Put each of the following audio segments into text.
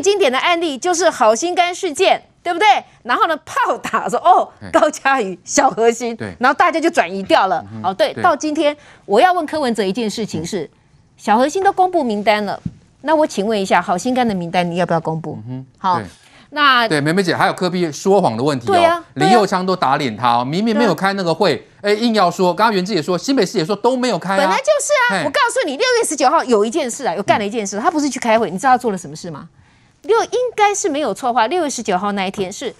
最经典的案例就是好心肝事件，对不对？然后呢，炮打说哦，高嘉瑜小核心，对，然后大家就转移掉了。哦，对，到今天我要问柯文哲一件事情是，小核心都公布名单了，那我请问一下，好心肝的名单你要不要公布？嗯哼，好。那对梅梅姐还有科比说谎的问题哦，对啊林佑昌都打脸他哦，明明没有开那个会，哎、啊，硬要说。刚刚袁志也说，新北市也说都没有开、啊，本来就是啊。我告诉你，六月十九号有一件事啊，有干了一件事，他不是去开会，你知道他做了什么事吗？六应该是没有错的话，六月十九号那一天是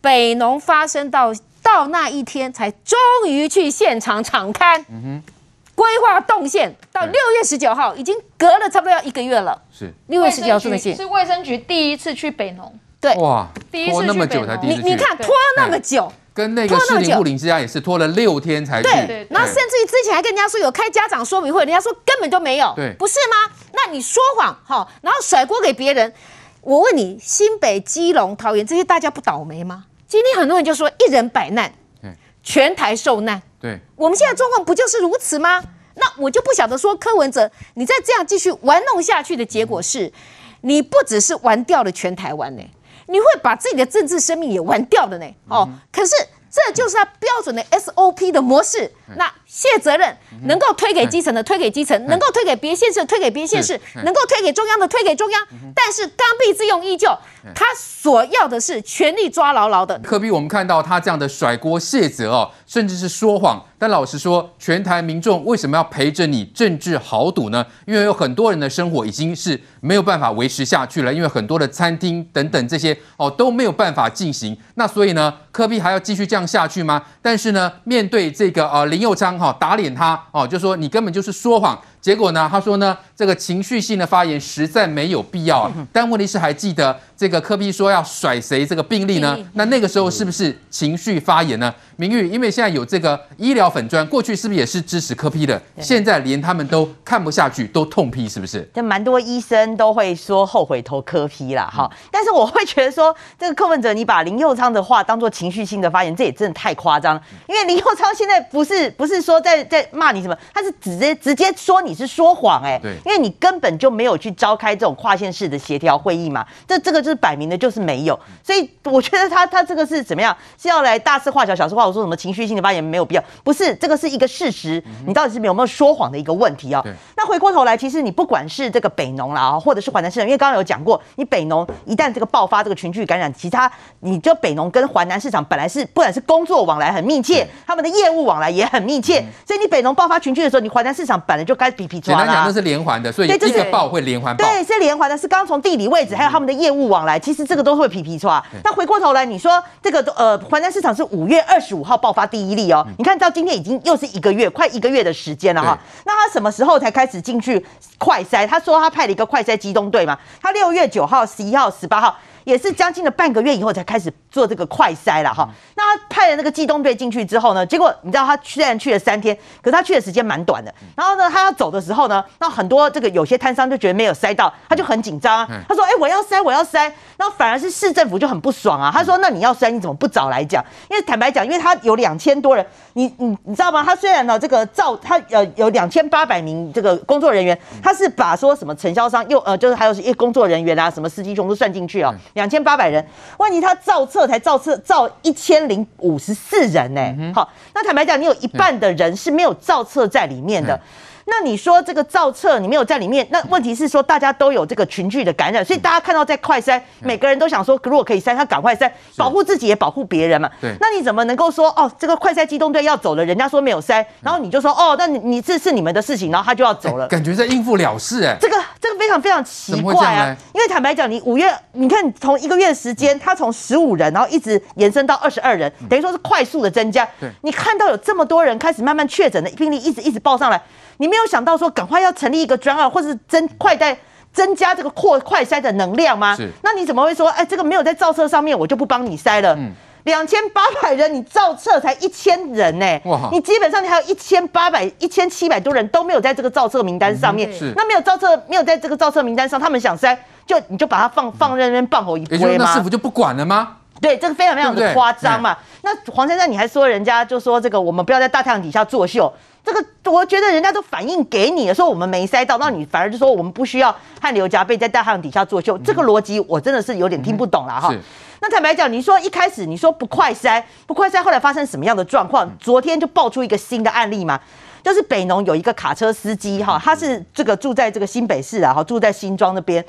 北农发生到到那一天才终于去现场场勘，嗯哼，规划动线到六月十九号已经隔了差不多要一个月了，是。六月十九号这么是卫生局第一次去北农。对。哇，拖那么久才第一次去，你你看拖那么久，跟那个士林护林之家也是拖了六天才去。对，然后甚至于之前还跟人家说有开家长说明会，人家说根本就没有，对，不是吗？那你说谎哈，然后甩锅给别人。我问你，新北、基隆、桃园这些大家不倒霉吗？今天很多人就说一人百难，全台受难。对，我们现在状况不就是如此吗？那我就不晓得说柯文哲，你再这样继续玩弄下去的结果是，你不只是玩掉了全台湾呢。你会把自己的政治生命也玩掉的呢？哦，可是这就是他标准的 SOP 的模式。那卸责任能够推给基层的推给基层，能够推给别县市的推给别县市，能够推给中央的推给中央。但是刚愎自用依旧，他所要的是权力抓牢牢的。科比我们看到他这样的甩锅卸责哦，甚至是说谎。但老实说，全台民众为什么要陪着你政治豪赌呢？因为有很多人的生活已经是没有办法维持下去了，因为很多的餐厅等等这些哦都没有办法进行。那所以呢，科比还要继续这样下去吗？但是呢，面对这个呃林宥昌哈打脸他哦，就说你根本就是说谎。结果呢，他说呢，这个情绪性的发言实在没有必要。但问题是，还记得这个柯 P 说要甩谁这个病例呢？那那个时候是不是情绪发言呢？明玉，因为现在有这个医疗粉专，过去是不是也是支持柯批的？现在连他们都看不下去，都痛批，是不是？就蛮多医生都会说后悔投柯批啦。哈。但是我会觉得说，这个柯文哲，你把林佑昌的话当做情绪性的发言，这也真的太夸张。因为林佑昌现在不是不是说在在骂你什么，他是直接直接说你。你是说谎哎，对，因为你根本就没有去召开这种跨县市的协调会议嘛，这这个就是摆明的就是没有，所以我觉得他他这个是怎么样，是要来大事化小，小事化我，说什么情绪性的发言没有必要，不是这个是一个事实，你到底是有没有说谎的一个问题哦。那回过头来，其实你不管是这个北农啦，或者是淮南市场，因为刚刚有讲过，你北农一旦这个爆发这个群聚感染，其他你就北农跟淮南市场本来是不管是工作往来很密切，他们的业务往来也很密切，所以你北农爆发群聚的时候，你淮南市场本来就该。简单讲，那是连环的，所以一个爆会连环爆。对，是连环的，是刚从地理位置还有他们的业务往来，其实这个都会皮皮抓。那回过头来，你说这个呃，环南市场是五月二十五号爆发第一例哦，你看到今天已经又是一个月，快一个月的时间了哈。那他什么时候才开始进去快筛？他说他派了一个快筛机动队嘛，他六月九号、十一号、十八号。也是将近了半个月以后才开始做这个快筛了哈。那他派了那个机动队进去之后呢，结果你知道他虽然去了三天，可是他去的时间蛮短的。然后呢，他要走的时候呢，那很多这个有些摊商就觉得没有塞到，他就很紧张啊。他说：“哎，我要塞，我要塞。”然后反而是市政府就很不爽啊。他说：“那你要塞，你怎么不早来讲？因为坦白讲，因为他有两千多人，你你你知道吗？他虽然呢这个造他呃有两千八百名这个工作人员，他是把说什么承销商又呃就是还有一些工作人员啊，什么司机全部算进去哦。”两千八百人，问题他造册才造册造一千零五十四人呢、欸。好，那坦白讲，你有一半的人是没有造册在里面的。那你说这个造册你没有在里面，那问题是说大家都有这个群聚的感染，所以大家看到在快筛，每个人都想说如果可以筛，他赶快筛，保护自己也保护别人嘛。对。那你怎么能够说哦，这个快筛机动队要走了，人家说没有筛，然后你就说哦，那你你这是你们的事情，然后他就要走了，感觉在应付了事哎。这个这个非常非常奇怪啊，因为坦白讲，你五月你看从一个月的时间，他从十五人，然后一直延伸到二十二人，等于说是快速的增加。对。你看到有这么多人开始慢慢确诊的病例一直一直报上来。你没有想到说赶快要成立一个专案，或是增快在增加这个扩快筛的能量吗？是。那你怎么会说，哎，这个没有在造册上面，我就不帮你筛了？嗯。两千八百人，你造册才一千人呢？哇！你基本上你还有一千八百、一千七百多人都没有在这个造册名单上面。嗯、是。那没有造册，没有在这个造册名单上，他们想筛，就你就把它放放在那边放火一堆吗？府就不管了吗？对，这个非常非常的夸张嘛。那黄珊珊，你还说人家就说这个我们不要在大太阳底下作秀，这个我觉得人家都反映给你了，说我们没塞到，那你反而就说我们不需要汗流浃背在大太阳底下作秀，这个逻辑我真的是有点听不懂了哈。那坦白讲，你说一开始你说不快筛，不快筛，后来发生什么样的状况？昨天就爆出一个新的案例嘛。就是北农有一个卡车司机哈，他是这个住在这个新北市啊，哈，住在新庄那边。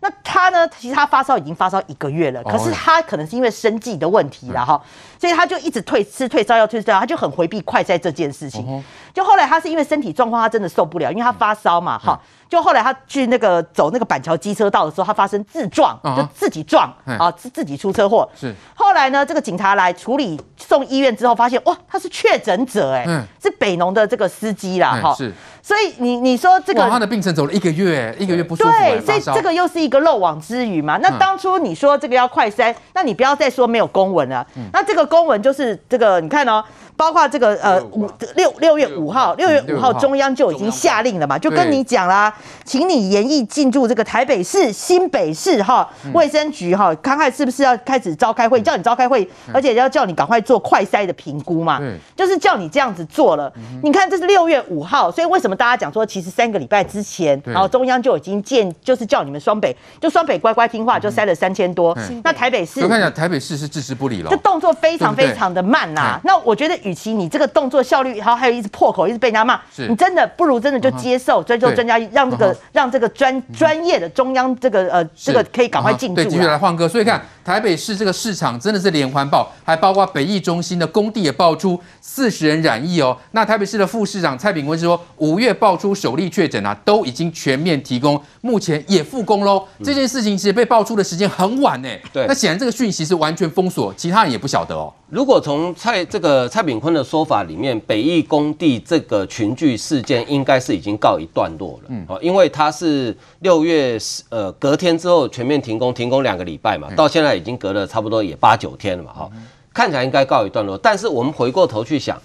那他呢，其实他发烧已经发烧一个月了，可是他可能是因为生计的问题了哈，所以他就一直退吃退烧药，退烧药，他就很回避快筛这件事情。就后来他是因为身体状况，他真的受不了，因为他发烧嘛，哈。就后来他去那个走那个板桥机车道的时候，他发生自撞，就自己撞啊，自自己出车祸。是。后来呢，这个警察来处理，送医院之后发现，哇，他是确诊者，哎，是北农的这个司机啦，哈。是。所以你你说这个，他的病程走了一个月，一个月不舒服。对，所以这个又是一个漏网之鱼嘛。那当初你说这个要快筛，那你不要再说没有公文了。那这个公文就是这个，你看哦。包括这个呃五六六月五号，六月五号。中央就已经下令了嘛，就跟你讲啦，请你严议进驻这个台北市、新北市哈卫生局哈，看看是不是要开始召开会，叫你召开会，而且要叫你赶快做快筛的评估嘛，就是叫你这样子做了。你看这是六月五号，所以为什么大家讲说，其实三个礼拜之前，然后中央就已经建，就是叫你们双北，就双北乖乖听话，就筛了三千多。那台北市，我看一下，台北市是置之不理了，这动作非常非常的慢呐。那我觉得。与其你这个动作效率，然后还有一直破口，一直被人家骂，你真的不如真的就接受，尊重专家，让这个让这个专专业的中央这个呃这个可以赶快进驻。对，继续来换歌。所以看台北市这个市场真的是连环爆，还包括北艺中心的工地也爆出四十人染疫哦。那台北市的副市长蔡炳坤说，五月爆出首例确诊啊，都已经全面提供，目前也复工喽。这件事情其实被爆出的时间很晚呢。对，那显然这个讯息是完全封锁，其他人也不晓得哦。如果从蔡这个蔡炳坤的说法里面，北艺工地这个群聚事件应该是已经告一段落了，嗯，哦，因为他是六月呃隔天之后全面停工，停工两个礼拜嘛，到现在已经隔了差不多也八九天了嘛，哈，看起来应该告一段落。但是我们回过头去想，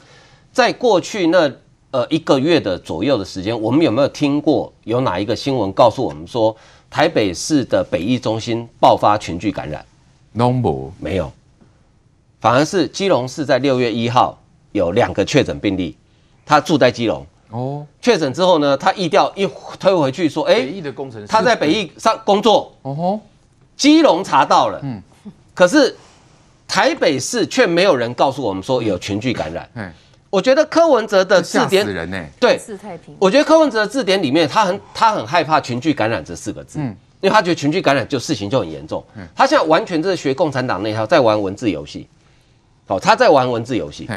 在过去那呃一个月的左右的时间，我们有没有听过有哪一个新闻告诉我们说台北市的北艺中心爆发群聚感染？No，没有。反而是基隆市在六月一号有两个确诊病例，他住在基隆哦，确诊之后呢，他疫调一推回去说，哎，北艺的工程师他在北艺上工作哦吼，基隆查到了，嗯，可是台北市却没有人告诉我们说有群聚感染，嗯，我觉得柯文哲的字典，人呢，对，我觉得柯文哲的字典里面他很他很害怕群聚感染这四个字，嗯，因为他觉得群聚感染就事情就很严重，嗯，他现在完全就是学共产党那一套，在玩文字游戏。哦，他在玩文字游戏。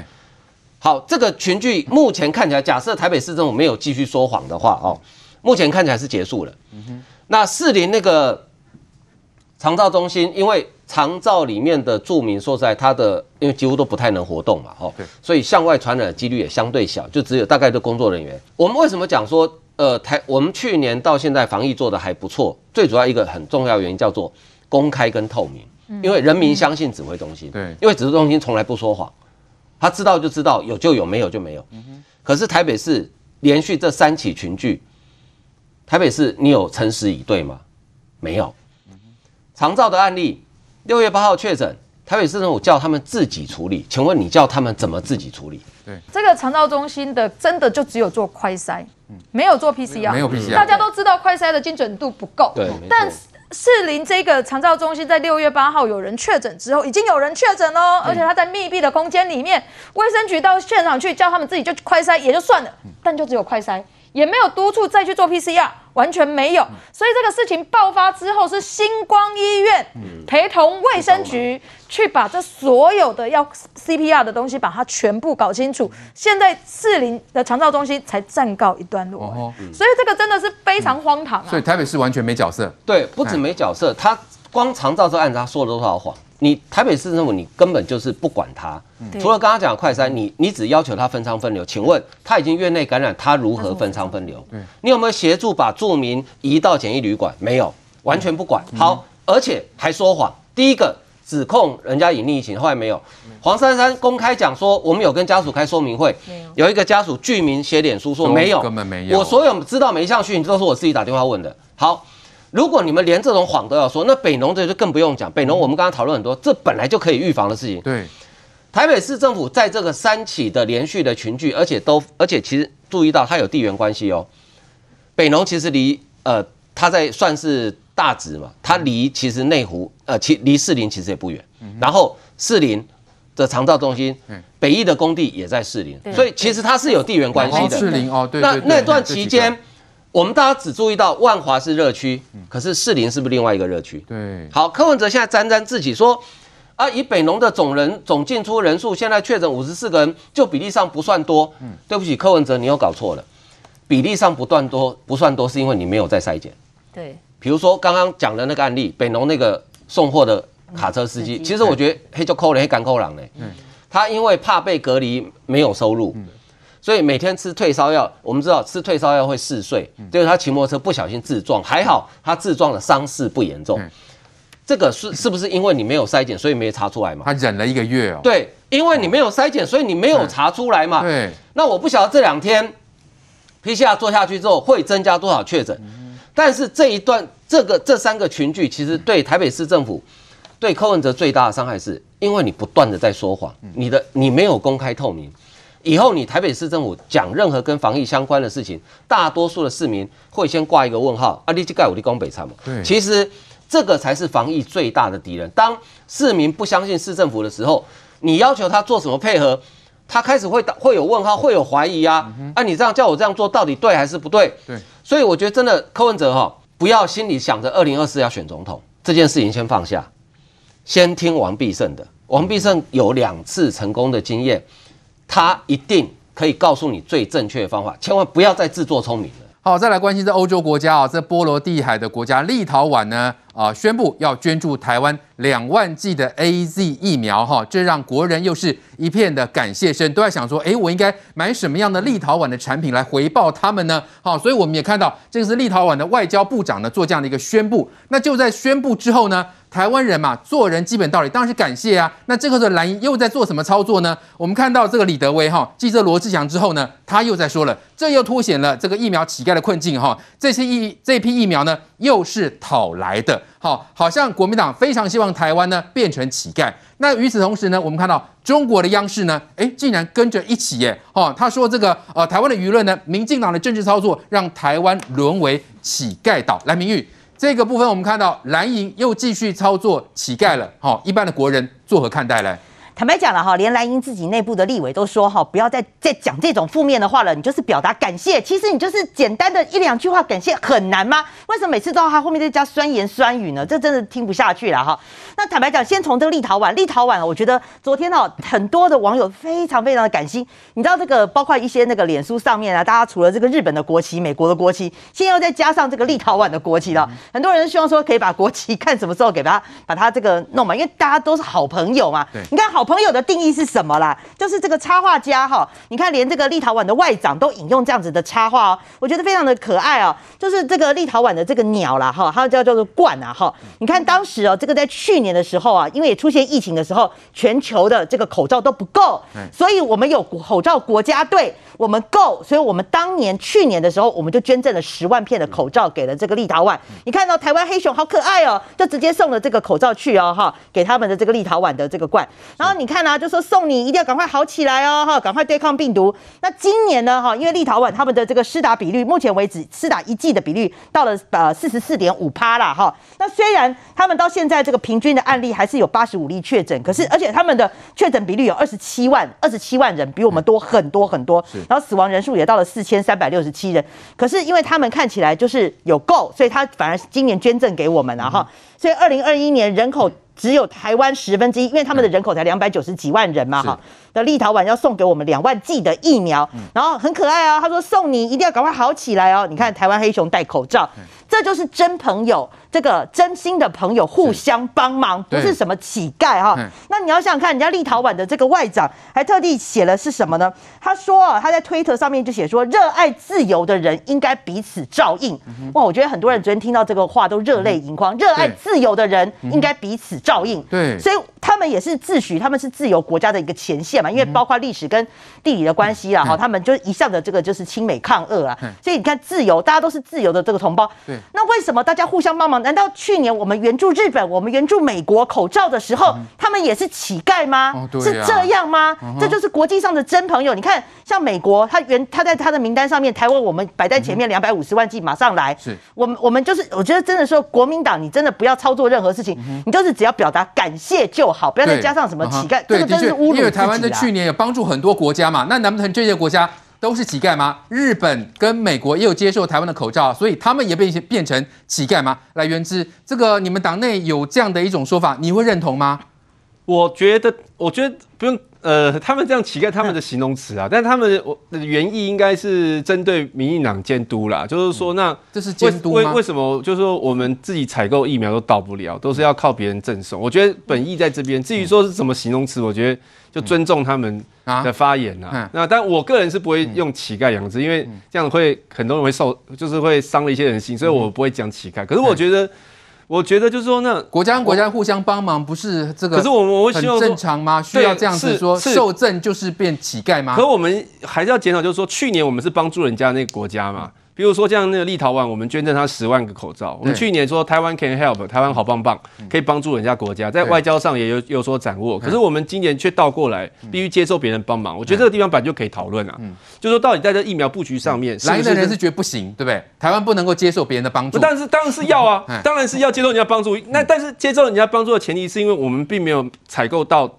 好，这个群聚目前看起来，假设台北市政府没有继续说谎的话，哦，目前看起来是结束了。那士林那个长照中心，因为长照里面的住民说实在，他的因为几乎都不太能活动嘛，哦，所以向外传染的几率也相对小，就只有大概的工作人员。我们为什么讲说，呃，台我们去年到现在防疫做的还不错？最主要一个很重要原因叫做公开跟透明。因为人民相信指挥中心，对，因为指挥中心从来不说谎，他知道就知道，有就有，没有就没有。可是台北市连续这三起群聚，台北市你有诚实以对吗？没有。长照的案例，六月八号确诊，台北市政府叫他们自己处理，请问你叫他们怎么自己处理？对，这个长照中心的真的就只有做快筛，没有做 PCR，没有 PCR，大家都知道快筛的精准度不够，对，但是。士林这个长照中心在六月八号有人确诊之后，已经有人确诊喽，而且他在密闭的空间里面，卫生局到现场去叫他们自己就快筛也就算了，但就只有快筛，也没有督促再去做 PCR。完全没有，所以这个事情爆发之后，是星光医院陪同卫生局去把这所有的要 CPR 的东西把它全部搞清楚。现在士林的长照中心才暂告一段落，哦所以这个真的是非常荒唐啊！所以台北市完全没角色，对，不止没角色，他光长照这案子他说了多少谎？你台北市政府，你根本就是不管他。除了刚刚讲的快筛，你你只要求他分仓分流。请问他已经院内感染，他如何分仓分流？你有没有协助把住民移到简易旅馆？没有，完全不管。好，而且还说谎。第一个指控人家隐匿疫情，后来没有。黄珊珊公开讲说，我们有跟家属开说明会，有一个家属具名写脸书说没有，根本没有。我所有知道每一项讯息都是我自己打电话问的。好。如果你们连这种谎都要说，那北农这就更不用讲。北农我们刚刚讨论很多，这本来就可以预防的事情。对，台北市政府在这个三起的连续的群聚，而且都而且其实注意到它有地缘关系哦。北农其实离呃，它在算是大直嘛，它离其实内湖呃，其离士林其实也不远。然后士林的长照中心，北艺的工地也在士林，所以其实它是有地缘关系的。士林哦，对。那那段期间。我们大家只注意到万华是热区，可是士林是不是另外一个热区？对。好，柯文哲现在沾沾自喜说，啊，以北农的总人总进出人数，现在确诊五十四个人，就比例上不算多。嗯，对不起，柯文哲，你又搞错了，比例上不断多不算多，是因为你没有在筛检。对。比如说刚刚讲的那个案例，北农那个送货的卡车司机，其实我觉得黑就扣了黑赶扣狼呢。嗯。他因为怕被隔离，没有收入。嗯。所以每天吃退烧药，我们知道吃退烧药会嗜睡，就是他骑摩托车不小心自撞，还好他自撞的伤势不严重。这个是是不是因为你没有筛检，所以没查出来嘛？他忍了一个月哦。对，因为你没有筛检，所以你没有查出来嘛。对。那我不晓得这两天 PCR 做下去之后会增加多少确诊，但是这一段这个这三个群聚，其实对台北市政府对柯文哲最大的伤害，是因为你不断的在说谎，你的你没有公开透明。以后你台北市政府讲任何跟防疫相关的事情，大多数的市民会先挂一个问号。啊，你去盖我的工北餐嘛？对，其实这个才是防疫最大的敌人。当市民不相信市政府的时候，你要求他做什么配合，他开始会会有问号，会有怀疑啊。嗯、啊，你这样叫我这样做，到底对还是不对？对，所以我觉得真的柯文哲哈，不要心里想着二零二四要选总统这件事情先放下，先听王必胜的。王必胜有两次成功的经验。他一定可以告诉你最正确的方法，千万不要再自作聪明了。好，再来关心这欧洲国家啊，这波罗的海的国家立陶宛呢啊，宣布要捐助台湾两万剂的 AZ 疫苗哈，这让国人又是一片的感谢声，都在想说，哎，我应该买什么样的立陶宛的产品来回报他们呢？好，所以我们也看到，这个是立陶宛的外交部长呢做这样的一个宣布。那就在宣布之后呢，台湾人嘛，做人基本道理当然是感谢啊。那这个时候蓝营又在做什么操作呢？我们看到这个李德威哈记者罗志祥之后呢，他又在说了，这又凸显了这个疫苗乞丐的困境哈。这些疫这批疫苗呢，又是讨来的，好，好像国民党非常希望台湾呢变成乞丐。那与此同时呢，我们看到中国的央视呢，哎，竟然跟着一起耶，哦，他说这个呃台湾的舆论呢，民进党的政治操作让台湾沦为乞丐岛。来，明玉。这个部分我们看到蓝营又继续操作乞丐了，好，一般的国人作何看待呢？坦白讲了哈，连蓝营自己内部的立委都说哈，不要再再讲这种负面的话了。你就是表达感谢，其实你就是简单的一两句话感谢很难吗？为什么每次都要他后面再加酸言酸语呢？这真的听不下去了哈。那坦白讲，先从这个立陶宛，立陶宛，我觉得昨天哈很多的网友非常非常的感心。你知道这个，包括一些那个脸书上面啊，大家除了这个日本的国旗、美国的国旗，现在又再加上这个立陶宛的国旗了。很多人希望说可以把国旗看什么时候给他把他这个弄嘛，因为大家都是好朋友嘛。对，你看好。朋友的定义是什么啦？就是这个插画家哈，你看连这个立陶宛的外长都引用这样子的插画哦，我觉得非常的可爱哦。就是这个立陶宛的这个鸟啦哈，它叫叫做冠啊哈。你看当时哦，这个在去年的时候啊，因为也出现疫情的时候，全球的这个口罩都不够，所以我们有口罩国家队。我们够，所以我们当年去年的时候，我们就捐赠了十万片的口罩给了这个立陶宛。你看到台湾黑熊好可爱哦，就直接送了这个口罩去哦，哈，给他们的这个立陶宛的这个冠。然后你看啊，就说送你一定要赶快好起来哦，哈，赶快对抗病毒。那今年呢，哈，因为立陶宛他们的这个施打比率，目前为止施打一剂的比率到了呃四十四点五趴啦，哈。那虽然他们到现在这个平均的案例还是有八十五例确诊，可是而且他们的确诊比率有二十七万二十七万人，比我们多很多很多。然后死亡人数也到了四千三百六十七人，可是因为他们看起来就是有够，所以他反而今年捐赠给我们了哈。所以二零二一年人口只有台湾十分之一，因为他们的人口才两百九十几万人嘛哈。那立陶宛要送给我们两万剂的疫苗，然后很可爱啊，他说送你一定要赶快好起来哦。你看台湾黑熊戴口罩，这就是真朋友。这个真心的朋友互相帮忙，不是什么乞丐哈。那你要想想看，人家立陶宛的这个外长还特地写了是什么呢？他说啊，他在推特上面就写说，热爱自由的人应该彼此照应。哇，我觉得很多人昨天听到这个话都热泪盈眶。热爱自由的人应该彼此照应。对，所以他们也是自诩他们是自由国家的一个前线嘛，因为包括历史跟地理的关系啊，哈，他们就一向的这个就是亲美抗俄啊，所以你看自由，大家都是自由的这个同胞。对，那为什么大家互相帮忙？难道去年我们援助日本，我们援助美国口罩的时候，他们也是乞丐吗？是这样吗？这就是国际上的真朋友。你看，像美国，他原他在他的名单上面，台湾我们摆在前面，两百五十万剂马上来。是，我们我们就是，我觉得真的说，国民党你真的不要操作任何事情，你就是只要表达感谢就好，不要再加上什么乞丐，这个真是侮辱。因为台湾在去年也帮助很多国家嘛，那难不成这些国家都是乞丐吗？日本跟美国也有接受台湾的口罩，所以他们也被变成乞丐吗？来，源之，这个你们党内有这样的一种说法，你会认同吗？我觉得，我觉得不用。呃，他们这样乞丐，他们的形容词啊，但他们我的原意应该是针对民进党监督啦，就是说，那这是监督为为什么？就是说，我们自己采购疫苗都到不了，都是要靠别人赠送。我觉得本意在这边，至于说是什么形容词，我觉得就尊重他们的发言啊。那但我个人是不会用乞丐两个字，因为这样会很多人会受，就是会伤了一些人心，所以我不会讲乞丐。可是我觉得。我觉得就是说，那国家跟国家互相帮忙，不是这个？可是我们我希望正常吗？需要这样子说，受赠就是变乞丐吗？可我们还是要检讨，就是说，去年我们是帮助人家那个国家嘛。比如说像那个立陶宛，我们捐赠他十万个口罩。我们去年说台湾 can help，台湾好棒棒，可以帮助人家国家，在外交上也有有所掌握。可是我们今年却倒过来，必须接受别人帮忙。我觉得这个地方本来就可以讨论啊，就是说到底在这疫苗布局上面，来的人是觉得不行，对不对？台湾不能够接受别人的帮助。但是当然是要啊，当然是要接受人家帮助。那但是接受人家帮助的前提是因为我们并没有采购到。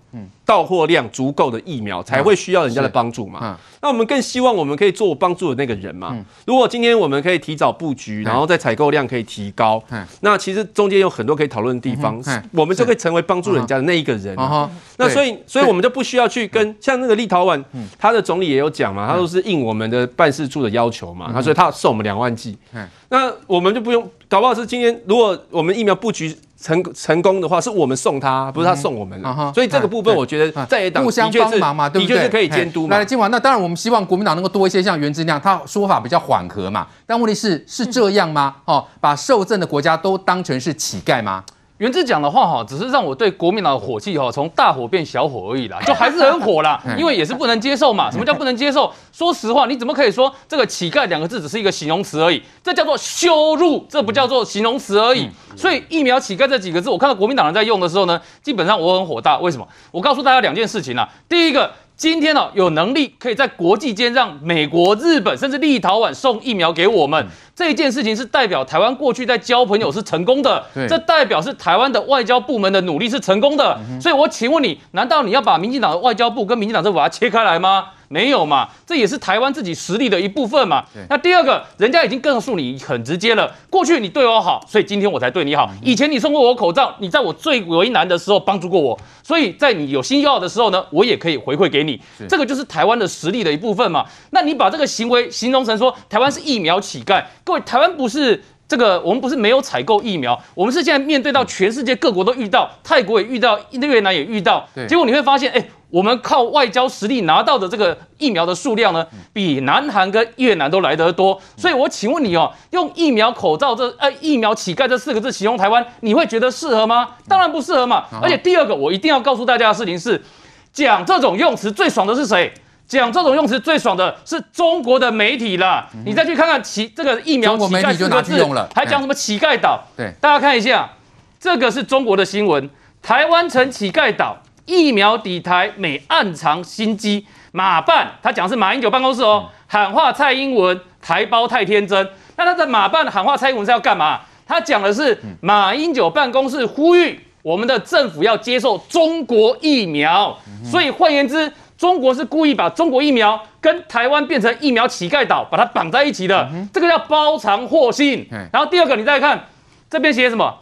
到货量足够的疫苗才会需要人家的帮助嘛？嗯、那我们更希望我们可以做帮助的那个人嘛？嗯、如果今天我们可以提早布局，然后在采购量可以提高，嗯、那其实中间有很多可以讨论的地方，嗯、我们就可以成为帮助人家的那一个人。那所以，所以我们就不需要去跟像那个立陶宛，他的总理也有讲嘛，他都是应我们的办事处的要求嘛，他所以他送我们两万剂。那我们就不用，搞不好是今天如果我们疫苗布局。成成功的话，是我们送他，不是他送我们。所以这个部分，我觉得在野党互相帮忙嘛，对不对？的确是可以监督嘛。来，今晚那当然，我们希望国民党能够多一些像原之那样，他说法比较缓和嘛。但问题是，是这样吗？哦，把受赠的国家都当成是乞丐吗？元之讲的话哈，只是让我对国民党的火气哈从大火变小火而已啦，就还是很火啦，因为也是不能接受嘛。什么叫不能接受？说实话，你怎么可以说这个乞丐两个字只是一个形容词而已？这叫做羞辱，这不叫做形容词而已。所以疫苗乞丐这几个字，我看到国民党人在用的时候呢，基本上我很火大。为什么？我告诉大家两件事情啊。第一个。今天呢，有能力可以在国际间让美国、日本甚至立陶宛送疫苗给我们，这一件事情是代表台湾过去在交朋友是成功的，这代表是台湾的外交部门的努力是成功的。所以，我请问你，难道你要把民进党的外交部跟民进党政府把它切开来吗？没有嘛，这也是台湾自己实力的一部分嘛。那第二个，人家已经告诉你很直接了，过去你对我好，所以今天我才对你好。以前你送过我口罩，你在我最为难的时候帮助过我，所以在你有心要的时候呢，我也可以回馈给你。这个就是台湾的实力的一部分嘛。那你把这个行为形容成说台湾是疫苗乞丐，各位，台湾不是这个，我们不是没有采购疫苗，我们是现在面对到全世界各国都遇到，泰国也遇到，越南也遇到，结果你会发现，哎。我们靠外交实力拿到的这个疫苗的数量呢，比南韩跟越南都来得多。所以我请问你哦，用疫苗口罩这呃疫苗乞丐这四个字形容台湾，你会觉得适合吗？当然不适合嘛。而且第二个，我一定要告诉大家的事情是，讲这种用词最爽的是谁？讲这种用词最爽的是中国的媒体啦。你再去看看乞这个疫苗乞丐四个字，还讲什么乞丐岛？对，大家看一下，这个是中国的新闻，台湾成乞丐岛。疫苗抵台，美暗藏心机。马办，他讲是马英九办公室哦，喊话蔡英文，台胞太天真。那他在马办喊话蔡英文是要干嘛？他讲的是马英九办公室呼吁我们的政府要接受中国疫苗。所以换言之，中国是故意把中国疫苗跟台湾变成疫苗乞丐岛，把它绑在一起的。这个叫包藏祸心。然后第二个，你再看这边写什么？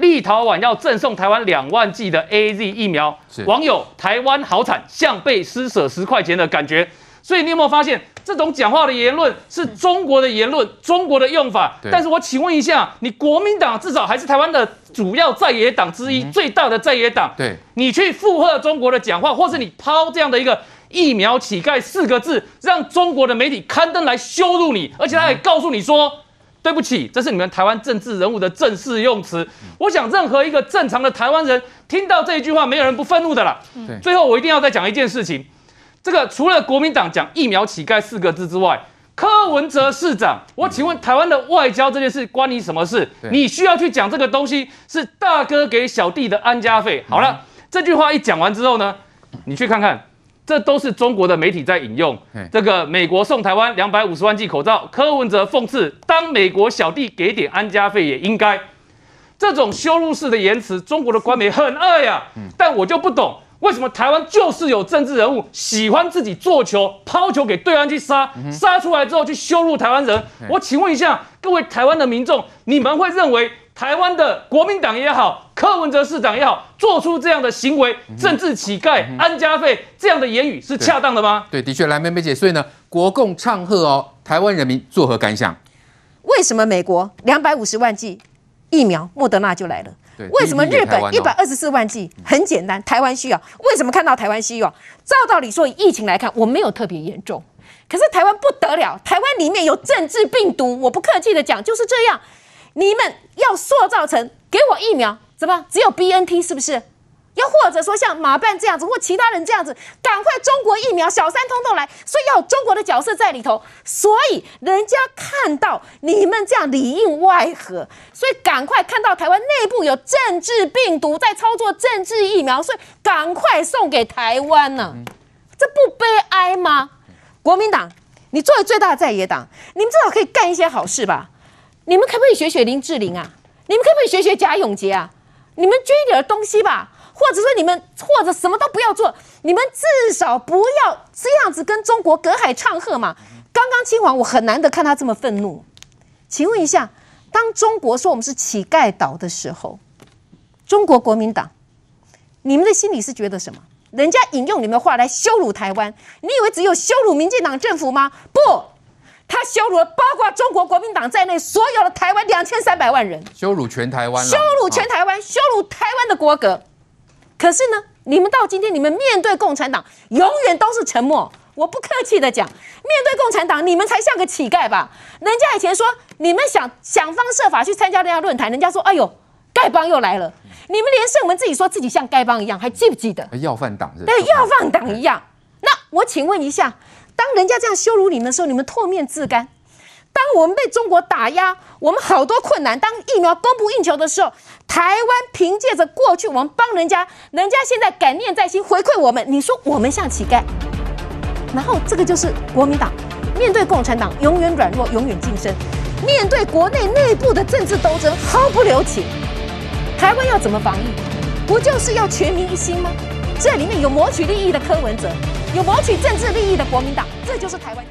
立陶宛要赠送台湾两万剂的 AZ 疫苗，网友台湾好惨，像被施舍十块钱的感觉。所以你有没有发现，这种讲话的言论是中国的言论，中国的用法？但是我请问一下，你国民党至少还是台湾的主要在野党之一，最大的在野党，对，你去附和中国的讲话，或是你抛这样的一个疫苗乞丐四个字，让中国的媒体刊登来羞辱你，而且他还告诉你说。对不起，这是你们台湾政治人物的正式用词。我想，任何一个正常的台湾人听到这一句话，没有人不愤怒的啦。最后，我一定要再讲一件事情。这个除了国民党讲“疫苗乞丐”四个字之外，柯文哲市长，我请问台湾的外交这件事关你什么事？你需要去讲这个东西是大哥给小弟的安家费。好了，这句话一讲完之后呢，你去看看。这都是中国的媒体在引用。这个美国送台湾两百五十万剂口罩，柯文哲讽刺：当美国小弟给点安家费也应该。这种羞辱式的言辞，中国的官媒很爱呀。但我就不懂，为什么台湾就是有政治人物喜欢自己做球，抛球给对岸去杀，杀出来之后去羞辱台湾人？我请问一下各位台湾的民众，你们会认为？台湾的国民党也好，柯文哲市长也好，做出这样的行为，政治乞丐、安家费这样的言语是恰当的吗？对，的确，来妹妹姐，所以呢，国共唱和哦，台湾人民作何感想？为什么美国两百五十万剂疫苗莫德纳就来了？为什么日本一百二十四万剂？很简单，台湾需要。为什么看到台湾需要？照道理说，以疫情来看，我没有特别严重，可是台湾不得了，台湾里面有政治病毒，我不客气的讲，就是这样。你们要塑造成给我疫苗，怎么只有 BNT 是不是？又或者说像马办这样子，或其他人这样子，赶快中国疫苗，小三通通来，所以要有中国的角色在里头。所以人家看到你们这样里应外合，所以赶快看到台湾内部有政治病毒在操作政治疫苗，所以赶快送给台湾呢？这不悲哀吗？国民党，你作为最大的在野党，你们至少可以干一些好事吧？你们可不可以学学林志玲啊？你们可不可以学学贾永杰啊？你们捐一点东西吧，或者说你们或者什么都不要做，你们至少不要这样子跟中国隔海唱和嘛。刚刚嶔煌我很难得看他这么愤怒，请问一下，当中国说我们是乞丐岛的时候，中国国民党，你们的心里是觉得什么？人家引用你们的话来羞辱台湾，你以为只有羞辱民进党政府吗？不。他羞辱了包括中国国民党在内所有的台湾两千三百万人，羞辱全台湾，羞辱全台湾，羞辱台湾的国格。可是呢，你们到今天，你们面对共产党永远都是沉默。我不客气的讲，面对共产党，你们才像个乞丐吧？人家以前说你们想想方设法去参加人家论坛，人家说哎呦，丐帮又来了。你们连胜文自己说自己像丐帮一样，还记不记得？要饭党是？对，要饭党一样。那我请问一下。当人家这样羞辱你们的时候，你们唾面自干；当我们被中国打压，我们好多困难。当疫苗供不应求的时候，台湾凭借着过去我们帮人家，人家现在感念在心，回馈我们。你说我们像乞丐？然后这个就是国民党面对共产党永远软弱，永远晋升；面对国内内部的政治斗争毫不留情。台湾要怎么防疫？不就是要全民一心吗？这里面有谋取利益的柯文哲。有谋取政治利益的国民党，这就是台湾。